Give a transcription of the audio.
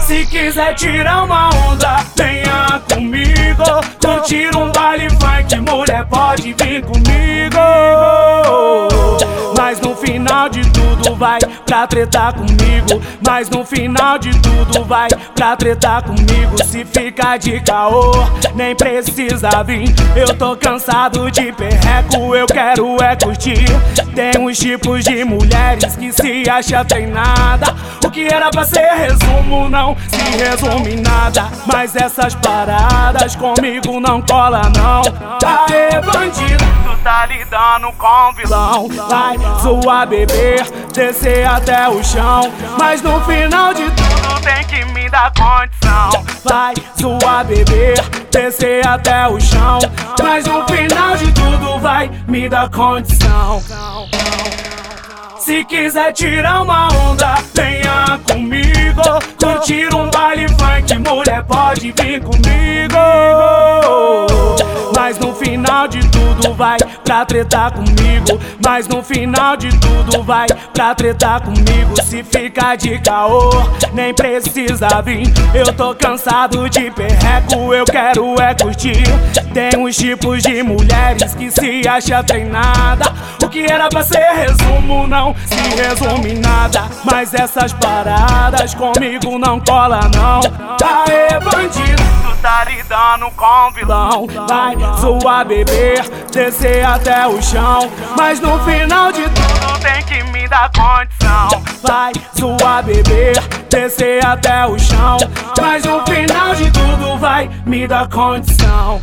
Se quiser tirar uma onda, venha comigo. Curtir um baile funk, mulher pode vir comigo vai pra tretar comigo. Mas no final de tudo vai pra tretar comigo. Se ficar de caô, nem precisa vir. Eu tô cansado de perreco, eu quero é curtir. Tem uns tipos de mulheres que se acha treinada. O que era pra ser resumo não se resume em nada. Mas essas paradas comigo não cola não. Aê, bandido, tu tá lidando com vilão. Vai zoar, beber, descer até o chão. Mas no final de tudo tem que me dar condição. Vai zoar, beber, descer até o chão. Mas no final de tudo vai me dar condição. Se quiser tirar uma onda, venha comigo. Curtir um baile funk, mulher pode vir comigo. Tudo vai pra tretar comigo. Mas no final de tudo vai pra tretar comigo. Se ficar de caô, nem precisa vir. Eu tô cansado de perreco, eu quero é curtir. Tem uns tipos de mulheres que se acha treinada. O que era pra ser resumo não se resume em nada. Mas essas paradas comigo não cola não. Aê, bandido, tu tá lidando com vilão. Vai zoar, beber, descer até o chão. Mas no final de tudo tem que me dar condição. Vai zoar, beber, descer até o chão. Mas no final de tudo vai me dar condição.